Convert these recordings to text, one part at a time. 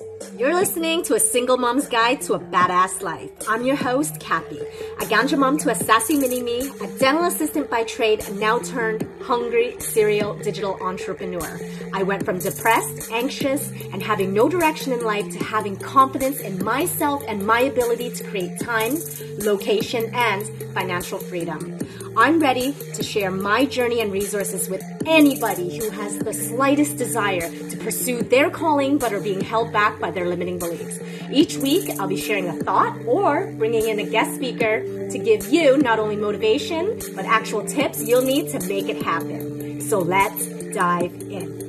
Thank you. You're listening to a single mom's guide to a badass life. I'm your host, Kathy, a ganja mom to a sassy mini me, a dental assistant by trade, and now turned hungry serial digital entrepreneur. I went from depressed, anxious, and having no direction in life to having confidence in myself and my ability to create time, location, and financial freedom. I'm ready to share my journey and resources with anybody who has the slightest desire to pursue their calling but are being held back by their limiting beliefs. Each week, I'll be sharing a thought or bringing in a guest speaker to give you not only motivation, but actual tips you'll need to make it happen. So let's dive in.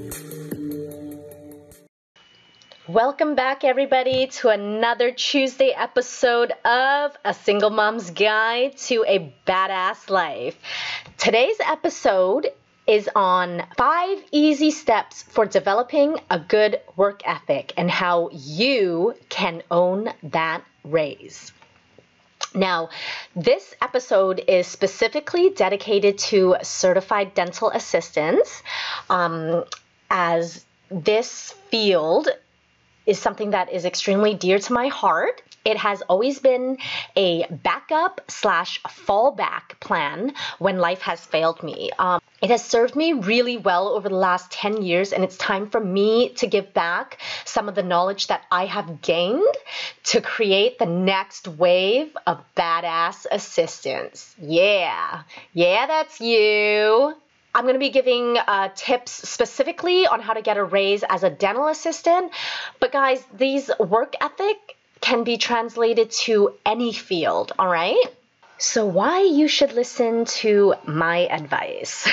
Welcome back, everybody, to another Tuesday episode of A Single Mom's Guide to a Badass Life. Today's episode is on five easy steps for developing a good work ethic and how you can own that raise. Now, this episode is specifically dedicated to certified dental assistants, um, as this field is something that is extremely dear to my heart. It has always been a backup slash fallback plan when life has failed me. Um, it has served me really well over the last 10 years, and it's time for me to give back some of the knowledge that I have gained to create the next wave of badass assistants. Yeah, yeah, that's you. I'm going to be giving uh, tips specifically on how to get a raise as a dental assistant. But guys, these work ethic can be translated to any field, all right? So, why you should listen to my advice?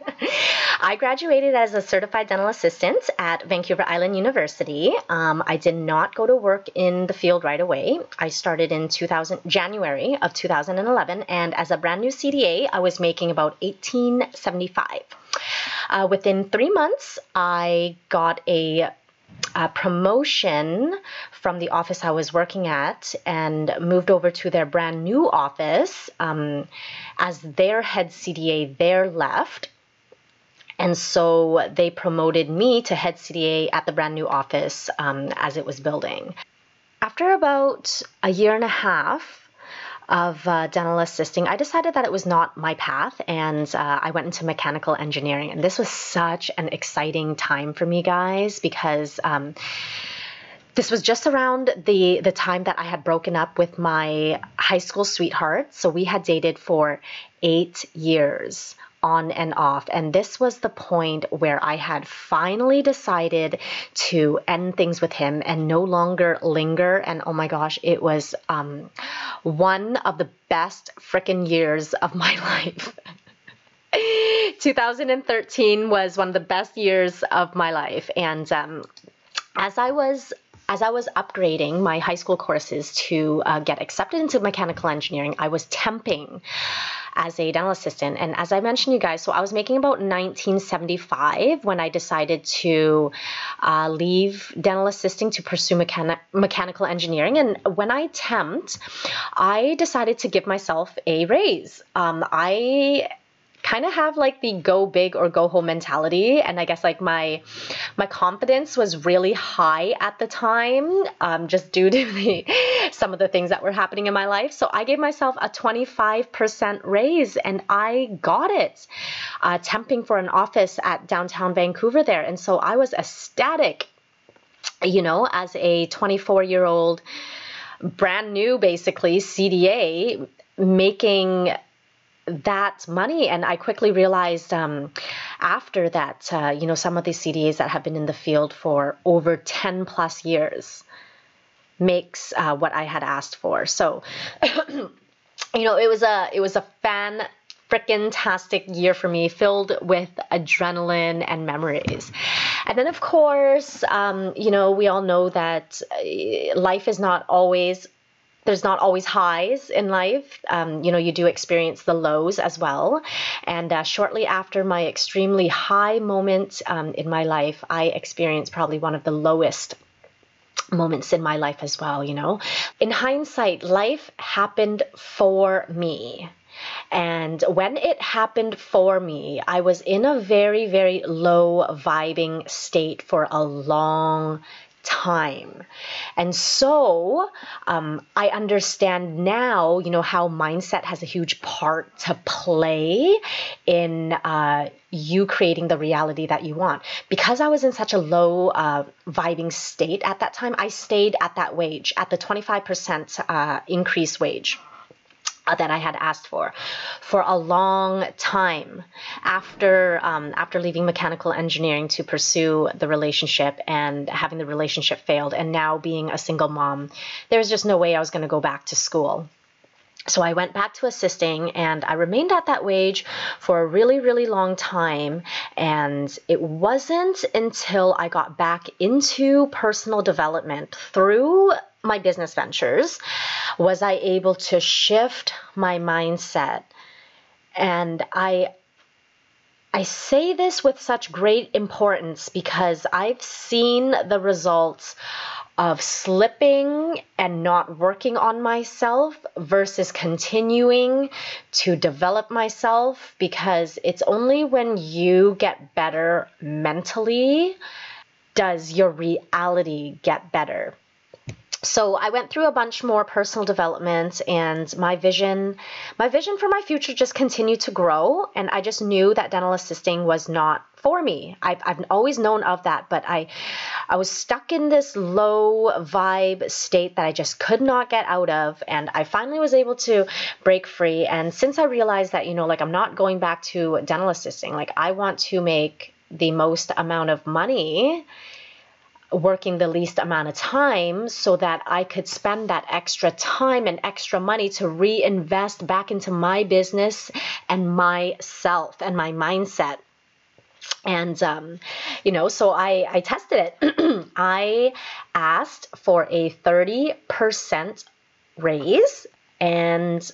I graduated as a certified dental assistant at Vancouver Island University. Um, I did not go to work in the field right away. I started in 2000 January of 2011, and as a brand new CDA, I was making about 1875. Uh, within three months, I got a a promotion from the office I was working at and moved over to their brand new office um, as their head CDA there left. And so they promoted me to head CDA at the brand new office um, as it was building. After about a year and a half, of uh, dental assisting, I decided that it was not my path and uh, I went into mechanical engineering. And this was such an exciting time for me, guys, because. Um, this was just around the the time that I had broken up with my high school sweetheart. So we had dated for 8 years on and off. And this was the point where I had finally decided to end things with him and no longer linger. And oh my gosh, it was um, one of the best freaking years of my life. 2013 was one of the best years of my life. And um, as I was as I was upgrading my high school courses to uh, get accepted into mechanical engineering, I was temping as a dental assistant. And as I mentioned, you guys, so I was making about 1975 when I decided to uh, leave dental assisting to pursue mechani- mechanical engineering. And when I temped, I decided to give myself a raise. Um, I kind of have like the go big or go home mentality. And i guess like my my confidence was really high at the time um, just due to the some of the things that were happening in my life. So i gave myself a 25% raise and i got it uh, temping for an office at downtown vancouver there. And so i was ecstatic you know as a 24 year old brand new basically cda making that money. And I quickly realized um, after that, uh, you know, some of these CDAs that have been in the field for over 10 plus years makes uh, what I had asked for. So, you know, it was a it was a fan freaking tastic year for me, filled with adrenaline and memories. And then, of course, um, you know, we all know that uh, life is not always there's not always highs in life. Um, you know, you do experience the lows as well. And uh, shortly after my extremely high moment um, in my life, I experienced probably one of the lowest moments in my life as well, you know. In hindsight, life happened for me. And when it happened for me, I was in a very, very low vibing state for a long time. And so um, I understand now, you know, how mindset has a huge part to play in uh, you creating the reality that you want. Because I was in such a low uh, vibing state at that time, I stayed at that wage, at the 25% uh, increase wage. Uh, that I had asked for for a long time after um, after leaving mechanical engineering to pursue the relationship and having the relationship failed and now being a single mom there was just no way I was going to go back to school so I went back to assisting and I remained at that wage for a really, really long time. And it wasn't until I got back into personal development through my business ventures was I able to shift my mindset. And I I say this with such great importance because I've seen the results of slipping and not working on myself versus continuing to develop myself because it's only when you get better mentally does your reality get better so I went through a bunch more personal development and my vision my vision for my future just continued to grow. And I just knew that dental assisting was not for me. I've, I've always known of that, but I I was stuck in this low vibe state that I just could not get out of. And I finally was able to break free. And since I realized that you know like I'm not going back to dental assisting, like I want to make the most amount of money working the least amount of time so that I could spend that extra time and extra money to reinvest back into my business and myself and my mindset. And, um, you know, so I, I tested it. I asked for a 30% raise and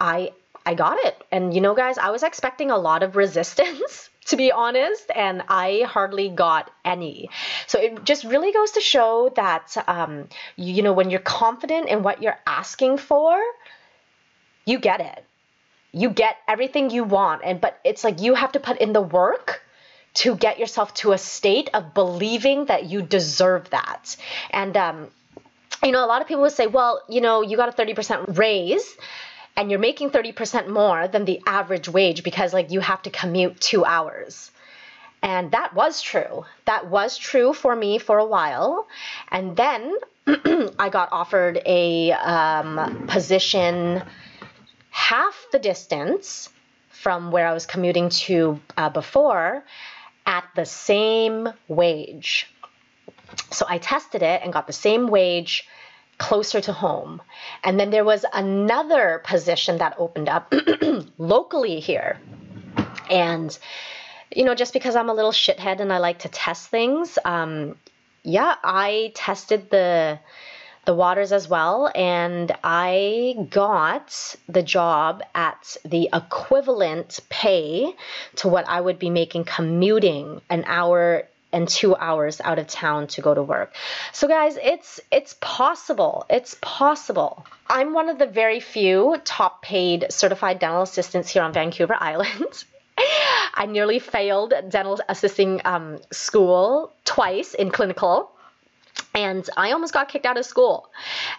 I I got it. And you know, guys, I was expecting a lot of resistance to be honest, and I hardly got any. So it just really goes to show that, um, you, you know, when you're confident in what you're asking for, you get it. You get everything you want, and but it's like you have to put in the work to get yourself to a state of believing that you deserve that. And um, you know, a lot of people would say, well, you know, you got a 30% raise and you're making 30% more than the average wage because like you have to commute 2 hours. And that was true. That was true for me for a while. And then I got offered a um, position half the distance from where I was commuting to uh, before at the same wage. So I tested it and got the same wage closer to home. And then there was another position that opened up locally here. And, you know, just because I'm a little shithead and I like to test things, um, yeah, I tested the the waters as well and I got the job at the equivalent pay to what I would be making commuting an hour and two hours out of town to go to work. So guys, it's it's possible. It's possible. I'm one of the very few top paid certified dental assistants here on Vancouver Island. I nearly failed dental assisting um, school twice in clinical and I almost got kicked out of school.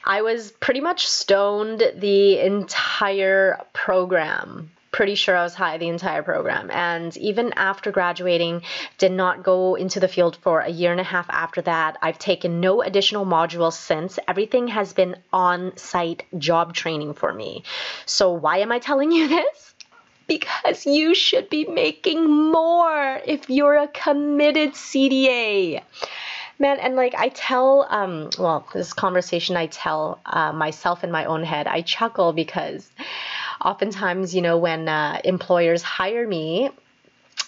I was pretty much stoned the entire program pretty sure I was high the entire program. And even after graduating, did not go into the field for a year and a half after that. I've taken no additional modules since. Everything has been on site job training for me. So, why am I telling you this? Because you should be making more if you're a committed CDA man and like i tell um well this conversation i tell uh, myself in my own head i chuckle because oftentimes, you know, when uh, employers hire me,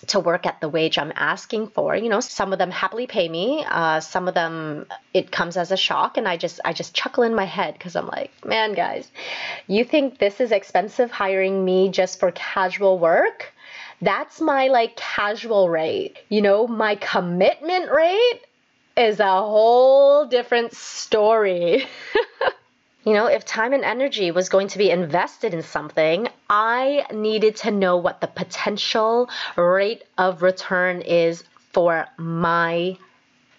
to work at the wage I'm asking for. You know, some of them happily pay me. Uh, some of them it comes as a shock, and I just I just chuckle in my head because I'm like, man, guys, you think this is expensive hiring me just for casual work? That's my like casual rate. You know, my commitment rate is a whole different story. You know, if time and energy was going to be invested in something, I needed to know what the potential rate of return is for my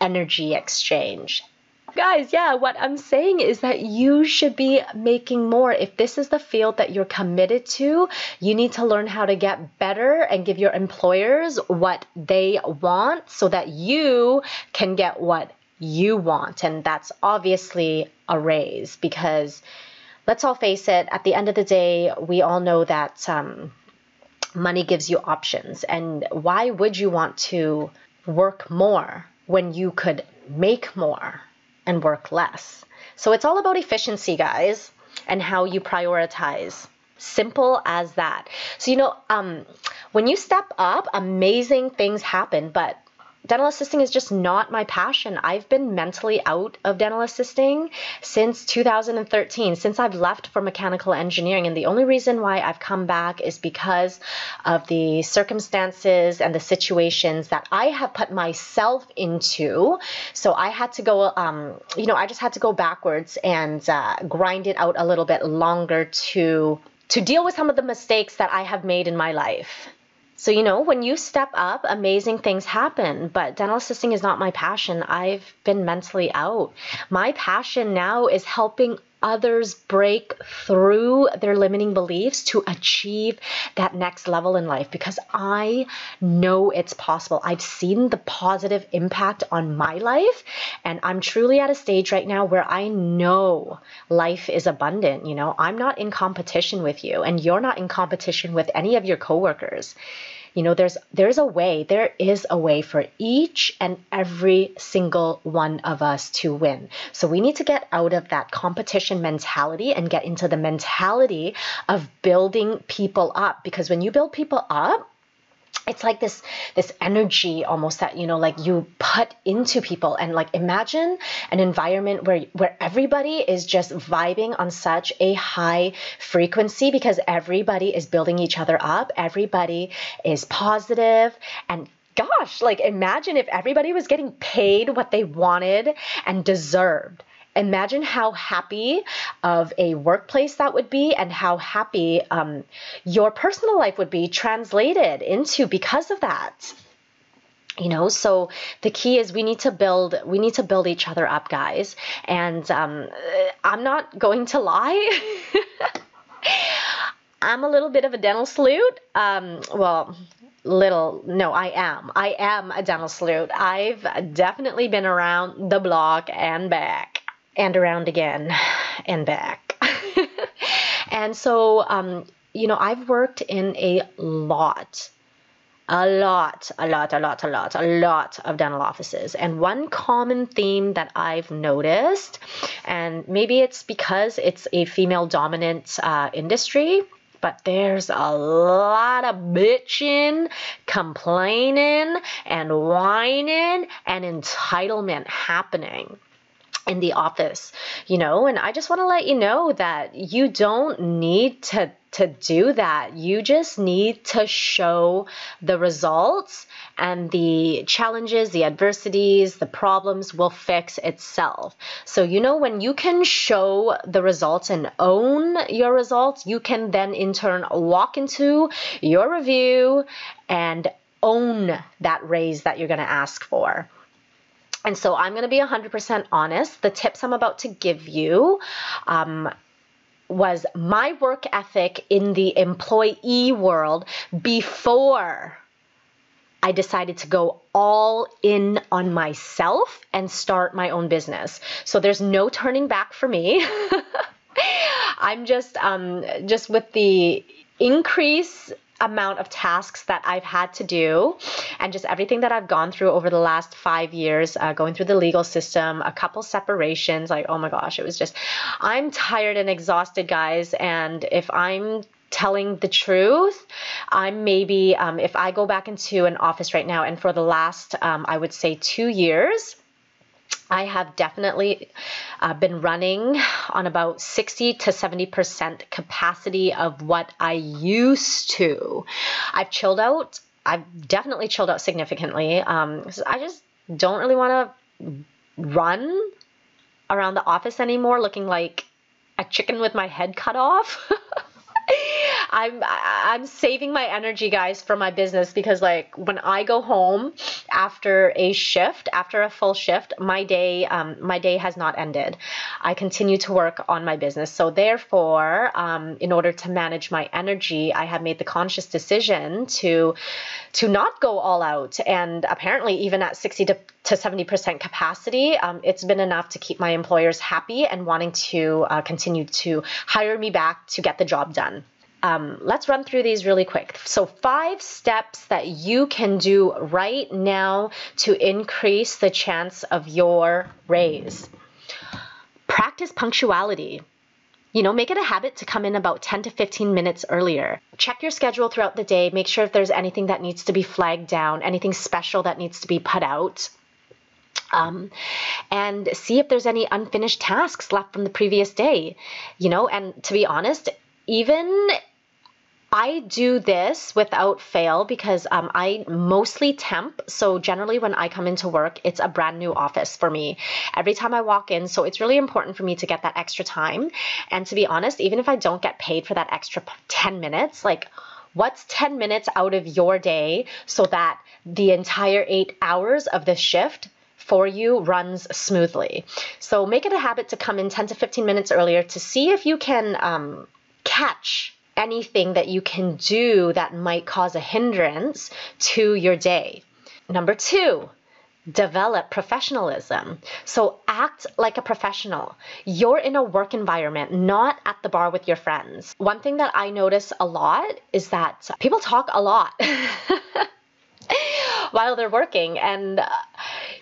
energy exchange. Guys, yeah, what I'm saying is that you should be making more. If this is the field that you're committed to, you need to learn how to get better and give your employers what they want so that you can get what you want. And that's obviously a raise because let's all face it, at the end of the day, we all know that um, money gives you options. And why would you want to work more when you could make more and work less? So it's all about efficiency, guys, and how you prioritize. Simple as that. So, you know, um, when you step up, amazing things happen, but dental assisting is just not my passion. I've been mentally out of dental assisting since 2013, since I've left for mechanical engineering. And the only reason why I've come back is because of the circumstances and the situations that I have put myself into. So I had to go, um, you know, I just had to go backwards and uh, grind it out a little bit longer to to deal with some of the mistakes that I have made in my life. So, you know, when you step up, amazing things happen. But dental assisting is not my passion. I've been mentally out. My passion now is helping others break through their limiting beliefs to achieve that next level in life because I know it's possible. I've seen the positive impact on my life, and I'm truly at a stage right now where I know life is abundant. You know, I'm not in competition with you, and you're not in competition with any of your coworkers you know there's there's a way there is a way for each and every single one of us to win. So we need to get out of that competition mentality and get into the mentality of building people up because when you build people up it's like this this energy almost that you know like you put into people. And like imagine an environment where where everybody is just vibing on such a high frequency because everybody is building each other up. Everybody is positive. And gosh like imagine if everybody was getting paid what they wanted and deserved imagine how happy of a workplace that would be and how happy um, your personal life would be translated into because of that. You know so the key is we need to build we need to build each other up guys. And um, i'm not going to lie. I'm a little bit of a dental salute. Um, well little no i am. I am a dental salute. I've definitely been around the block and back and around again and back. and so, um, you know, I've worked in a lot, a lot, a lot, a lot, a lot, a lot of dental offices. And one common theme that I've noticed, and maybe it's because it's a female dominant uh, industry, but there's a lot of bitching, complaining, and whining and entitlement happening in the office, you know, and I just want to let you know that you don't need to to do that. You just need to show the results and the challenges, the adversities, the problems will fix itself. So, you know, when you can show the results and own your results, you can then in turn walk into your review and own that raise that you're going to ask for. And so I'm going to be 100% honest. The tips I'm about to give you um, was my work ethic in the employee world before I decided to go all in on myself and start my own business. So there's no turning back for me. I'm just um, just with the increase amount of tasks that I've had to do and just everything that I've gone through over the last five years, uh, going through the legal system, a couple separations. Like, oh my gosh, it was just, I'm tired and exhausted, guys. And if I'm telling the truth, I'm maybe, um, if I go back into an office right now, and for the last, um, I would say, two years, I have definitely uh, been running on about 60 to 70% capacity of what I used to. I've chilled out. I've definitely chilled out significantly. Um, I just don't really want to run around the office anymore looking like a chicken with my head cut off. I'm I'm saving my energy, guys, for my business because like when I go home after a shift, after a full shift, my day um, my day has not ended. I continue to work on my business. So therefore, um, in order to manage my energy, I have made the conscious decision to to not go all out. And apparently, even at 60 to, to 70% capacity, um, it's been enough to keep my employers happy and wanting to uh, continue to hire me back to get the job done. Um, let's run through these really quick. So, five steps that you can do right now to increase the chance of your raise. Practice punctuality. You know, make it a habit to come in about 10 to 15 minutes earlier. Check your schedule throughout the day. Make sure if there's anything that needs to be flagged down, anything special that needs to be put out. Um, and see if there's any unfinished tasks left from the previous day. You know, and to be honest, even I do this without fail because um, I mostly temp. So generally, when I come into work, it's a brand new office for me every time I walk in. So it's really important for me to get that extra time. And to be honest, even if I don't get paid for that extra 10 minutes, like what's 10 minutes out of your day so that the entire eight hours of this shift for you runs smoothly. So make it a habit to come in 10 to 15 minutes earlier to see if you can um, catch anything that you can do that might cause a hindrance to your day. Number two, develop professionalism. So act like a professional. You're in a work environment, not at the bar with your friends. One thing that I notice a lot is that people talk a lot. while they're working and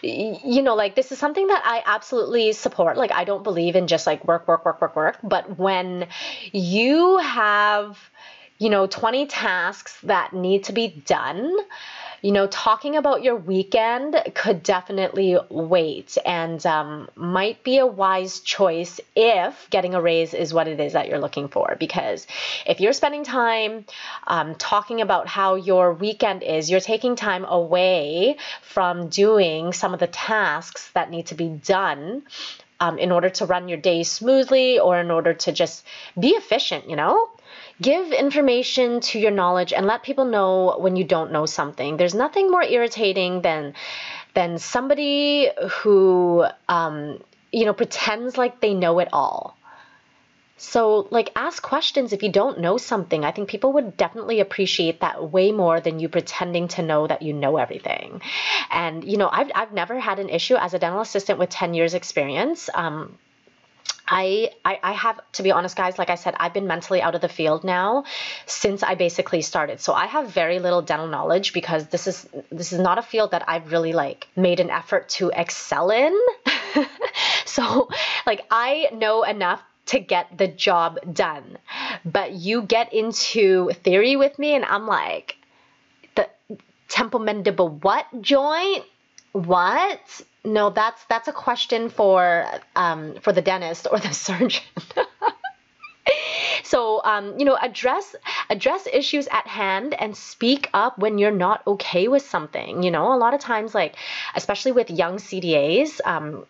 you know like this is something that i absolutely support. Like i don't believe in just like work work work work work. But when you have you know 20 tasks that need to be done you know, talking about your weekend could definitely wait and um, might be a wise choice if getting a raise is what it is that you're looking for. Because if you're spending time um, talking about how your weekend is, you're taking time away from doing some of the tasks that need to be done. Um, in order to run your day smoothly or in order to just be efficient, you know? Give information to your knowledge and let people know when you don't know something. There's nothing more irritating than than somebody who um, you know pretends like they know it all. So, like, ask questions if you don't know something. I think people would definitely appreciate that way more than you pretending to know that you know everything. And, you know, I've, I've never had an issue as a dental assistant with 10 years' experience. Um, I, I, I have to be honest guys like i said i've been mentally out of the field now since i basically started. So i have very little dental knowledge because this is this is not a field that i've really like made an effort to excel in. So like i know enough to get the job done. But you get into theory with me and i'm like the temporomandibular what joint? What no, that's that's a question for um, for the dentist or the surgeon. so um, you know address address issues at hand and speak up when you're not okay with something you know? A lot of times like especially with young cdas um,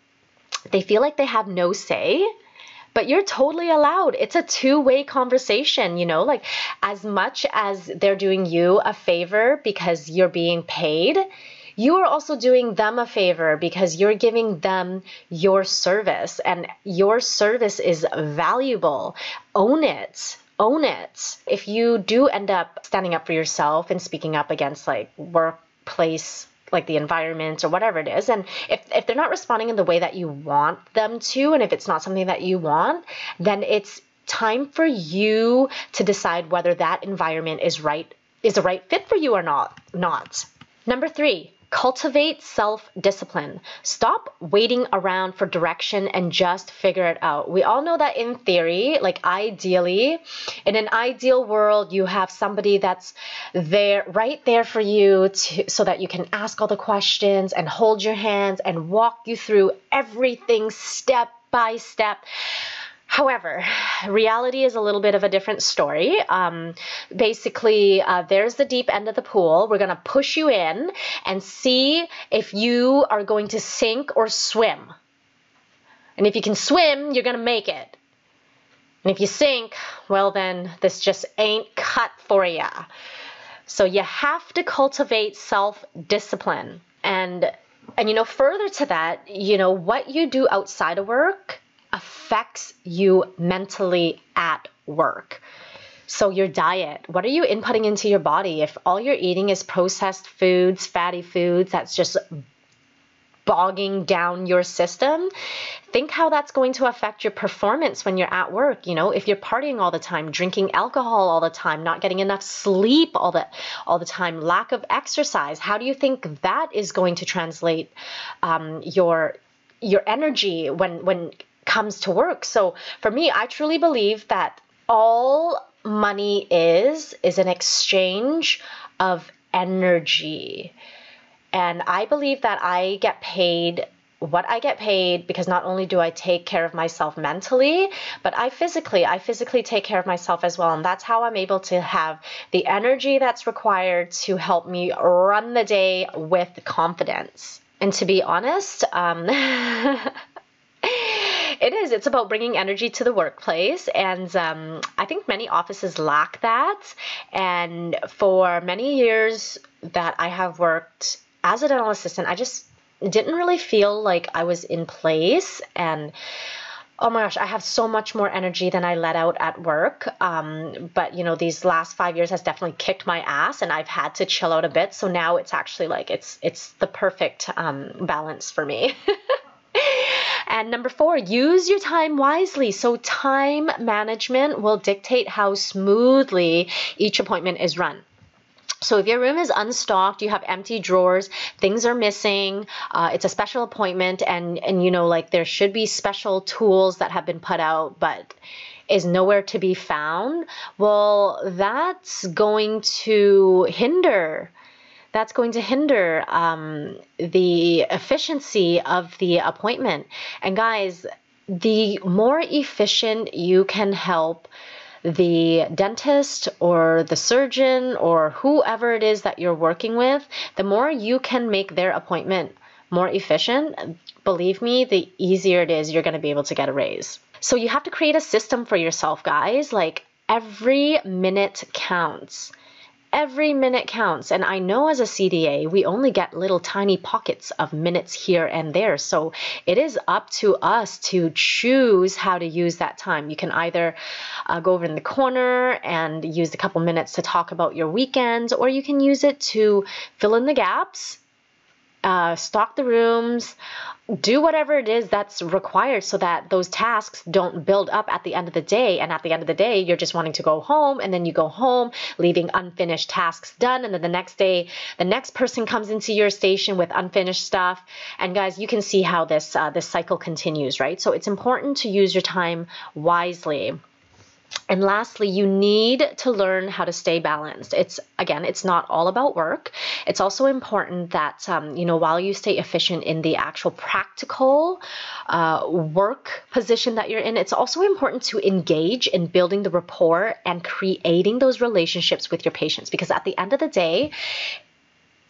they feel like they have no say but you're totally allowed. It's a two-way conversation you know? Like as much as they're doing you a favor because you're being paid you are also doing them a favor because you're giving them your service and your service is valuable. Own it own it. If you do end up standing up for yourself and speaking up against like workplace like the environment or whatever it is and if, if they're not responding in the way that you want them to and if it's not something that you want then it's time for you to decide whether that environment is right is the right fit for you or not not number three Cultivate self discipline. Stop waiting around for direction and just figure it out. We all know that in theory, like ideally, in an ideal world, you have somebody that's there, right there for you to, so that you can ask all the questions and hold your hands and walk you through everything step by step. However, reality is a little bit of a different story. Um, basically, uh, there's the deep end of the pool. We're going to push you in and see if you are going to sink or swim. And if you can swim, you're going to make it. And if you sink, well, then this just ain't cut for ya. So you have to cultivate self discipline. And and you know further to that, you know what you do outside of work affects you mentally at work. So, your diet, what are you inputting into your body? If all you're eating is processed foods, fatty foods, that's just bogging down your system, think how that's going to affect your performance when you're at work. You know, if you're partying all the time, drinking alcohol all the time, not getting enough sleep all the all the time, lack of exercise, how do you think that is going to translate um, your your energy when when comes to work? So for me, I truly believe that all money is is an exchange of energy. And I believe that I get paid what I get paid because not only do I take care of myself mentally, but I physically, I physically take care of myself as well. And that's how I'm able to have the energy that's required to help me run the day with confidence. And to be honest, um, it is. It's about bringing energy to the workplace. And um, I think many offices lack that. And for many years that I have worked as a dental assistant, I just didn't really feel like I was in place. And oh my gosh, I have so much more energy than I let out at work. Um, but you know, these last five years has definitely kicked my ass, and I've had to chill out a bit. So now it's actually like it's it's the perfect um, balance for me. And number four, use your time wisely. So, time management will dictate how smoothly each appointment is run. So if your room is unstocked, you have empty drawers, things are missing, uh, it's a special appointment, and and you know like there should be special tools that have been put out, but is nowhere to be found. Well, that's going to hinder that's going to hinder um, the efficiency of the appointment. And guys, the more efficient you can help the dentist or the surgeon or whoever it is that you're working with, the more you can make their appointment more efficient, believe me, the easier it is you're going to be able to get a raise. So you have to create a system for yourself, guys. Like every minute counts every minute counts. And I know as a CDA, we only get little tiny pockets of minutes here and there. So it is up to us to choose how to use that time. You can either uh, go over in the corner and use a couple minutes to talk about your weekends, or you can use it to fill in the gaps uh, stock the rooms, do whatever it is that's required so that those tasks don't build up at the end of the day. And at the end of the day, you're just wanting to go home, and then you go home, leaving unfinished tasks done. And then the next day, the next person comes into your station with unfinished stuff. And guys, you can see how this uh, this cycle continues, right? So it's important to use your time wisely. And lastly, you need to learn how to stay balanced. It's again, it's not all about work. It's also important that um, you know while you stay efficient in the actual practical uh, work position that you're in, it's also important to engage in building the rapport and creating those relationships with your patients. Because at the end of the day,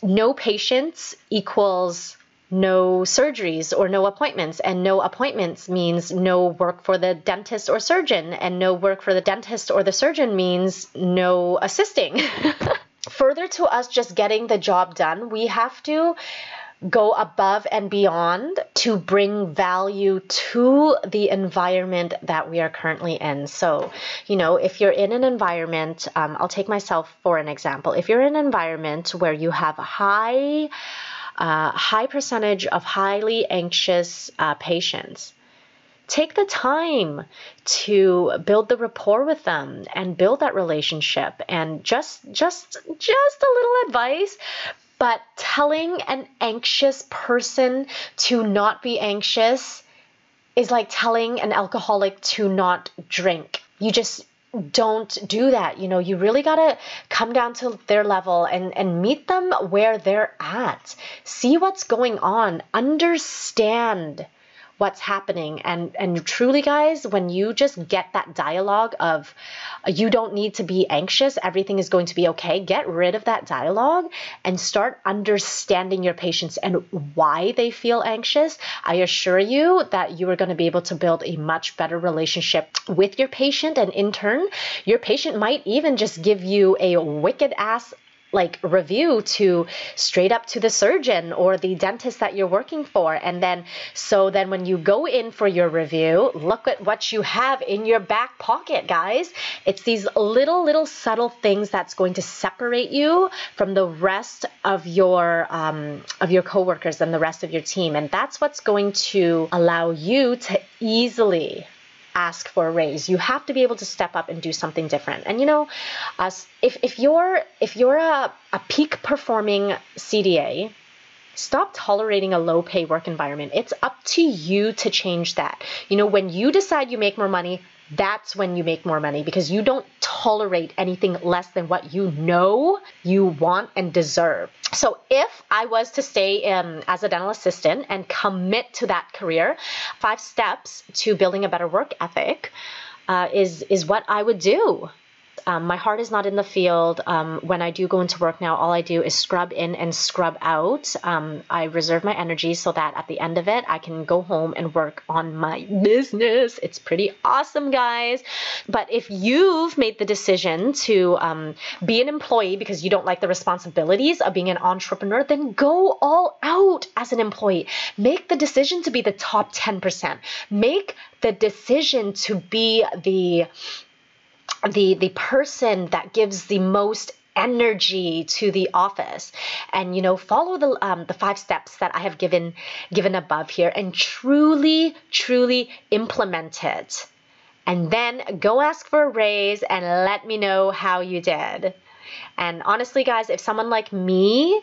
no patients equals no surgeries or no appointments. And no appointments means no work for the dentist or surgeon. And no work for the dentist or the surgeon means no assisting. Further to us just getting the job done, we have to go above and beyond to bring value to the environment that we are currently in. So, you know, if you're in an environment, um, I'll take myself for an example. If you're in an environment where you have high uh, high percentage of highly anxious uh, patients. Take the time to build the rapport with them and build that relationship. And just, just, just a little advice but telling an anxious person to not be anxious is like telling an alcoholic to not drink. You just don't do that. You know, you really got to come down to their level and, and meet them where they're at. See what's going on. Understand what's happening. And and truly guys when you just get that dialogue of you don't need to be anxious everything is going to be okay get rid of that dialogue and start understanding your patients and why they feel anxious. I assure you that you are going to be able to build a much better relationship with your patient. And in turn your patient might even just give you a wicked ass like review to straight up to the surgeon or the dentist that you're working for. And then so then when you go in for your review look at what you have in your back pocket guys. It's these little little subtle things that's going to separate you from the rest of your um, of your coworkers and the rest of your team. And that's what's going to allow you to easily ask for a raise. You have to be able to step up and do something different. And you know, uh, if if you're if you're a, a peak performing CDA, stop tolerating a low pay work environment. It's up to you to change that. You know, when you decide you make more money, that's when you make more money because you don't tolerate anything less than what you know you want and deserve. So, if I was to stay um, as a dental assistant and commit to that career, five steps to building a better work ethic uh, is is what I would do. Um, my heart is not in the field. Um, when I do go into work now, all I do is scrub in and scrub out. Um, I reserve my energy so that at the end of it, I can go home and work on my business. It's pretty awesome, guys. But if you've made the decision to um, be an employee because you don't like the responsibilities of being an entrepreneur, then go all out as an employee. Make the decision to be the top 10%. Make the decision to be the the the person that gives the most energy to the office. And you know follow the um, the five steps that i have given given above here and truly truly implement it. And then go ask for a raise and let me know how you did. And honestly guys if someone like me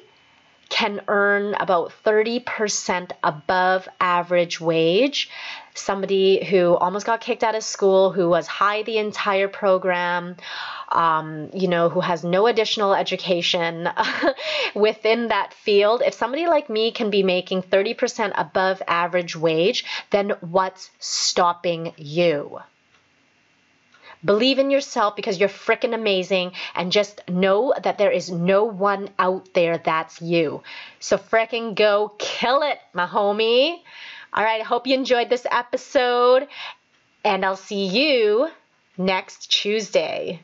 can earn about 30% above average wage. Somebody who almost got kicked out of school, who was high the entire program, um, you know, who has no additional education within that field. If somebody like me can be making 30% above average wage, then what's stopping you? Believe in yourself because you're freaking amazing and just know that there is no one out there that's you. So freaking go kill it, my homie. All right, I hope you enjoyed this episode and I'll see you next Tuesday.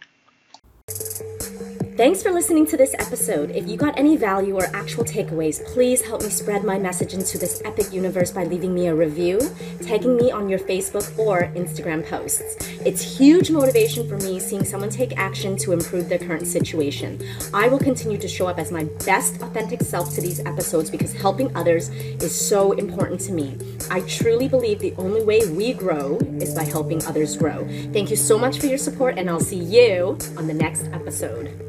Thanks for listening to this episode. If you got any value or actual takeaways, please help me spread my message into this epic universe by leaving me a review, tagging me on your Facebook or Instagram posts. It's huge motivation for me seeing someone take action to improve their current situation. I will continue to show up as my best authentic self to these episodes because helping others is so important to me. I truly believe the only way we grow is by helping others grow. Thank you so much for your support, and I'll see you on the next episode.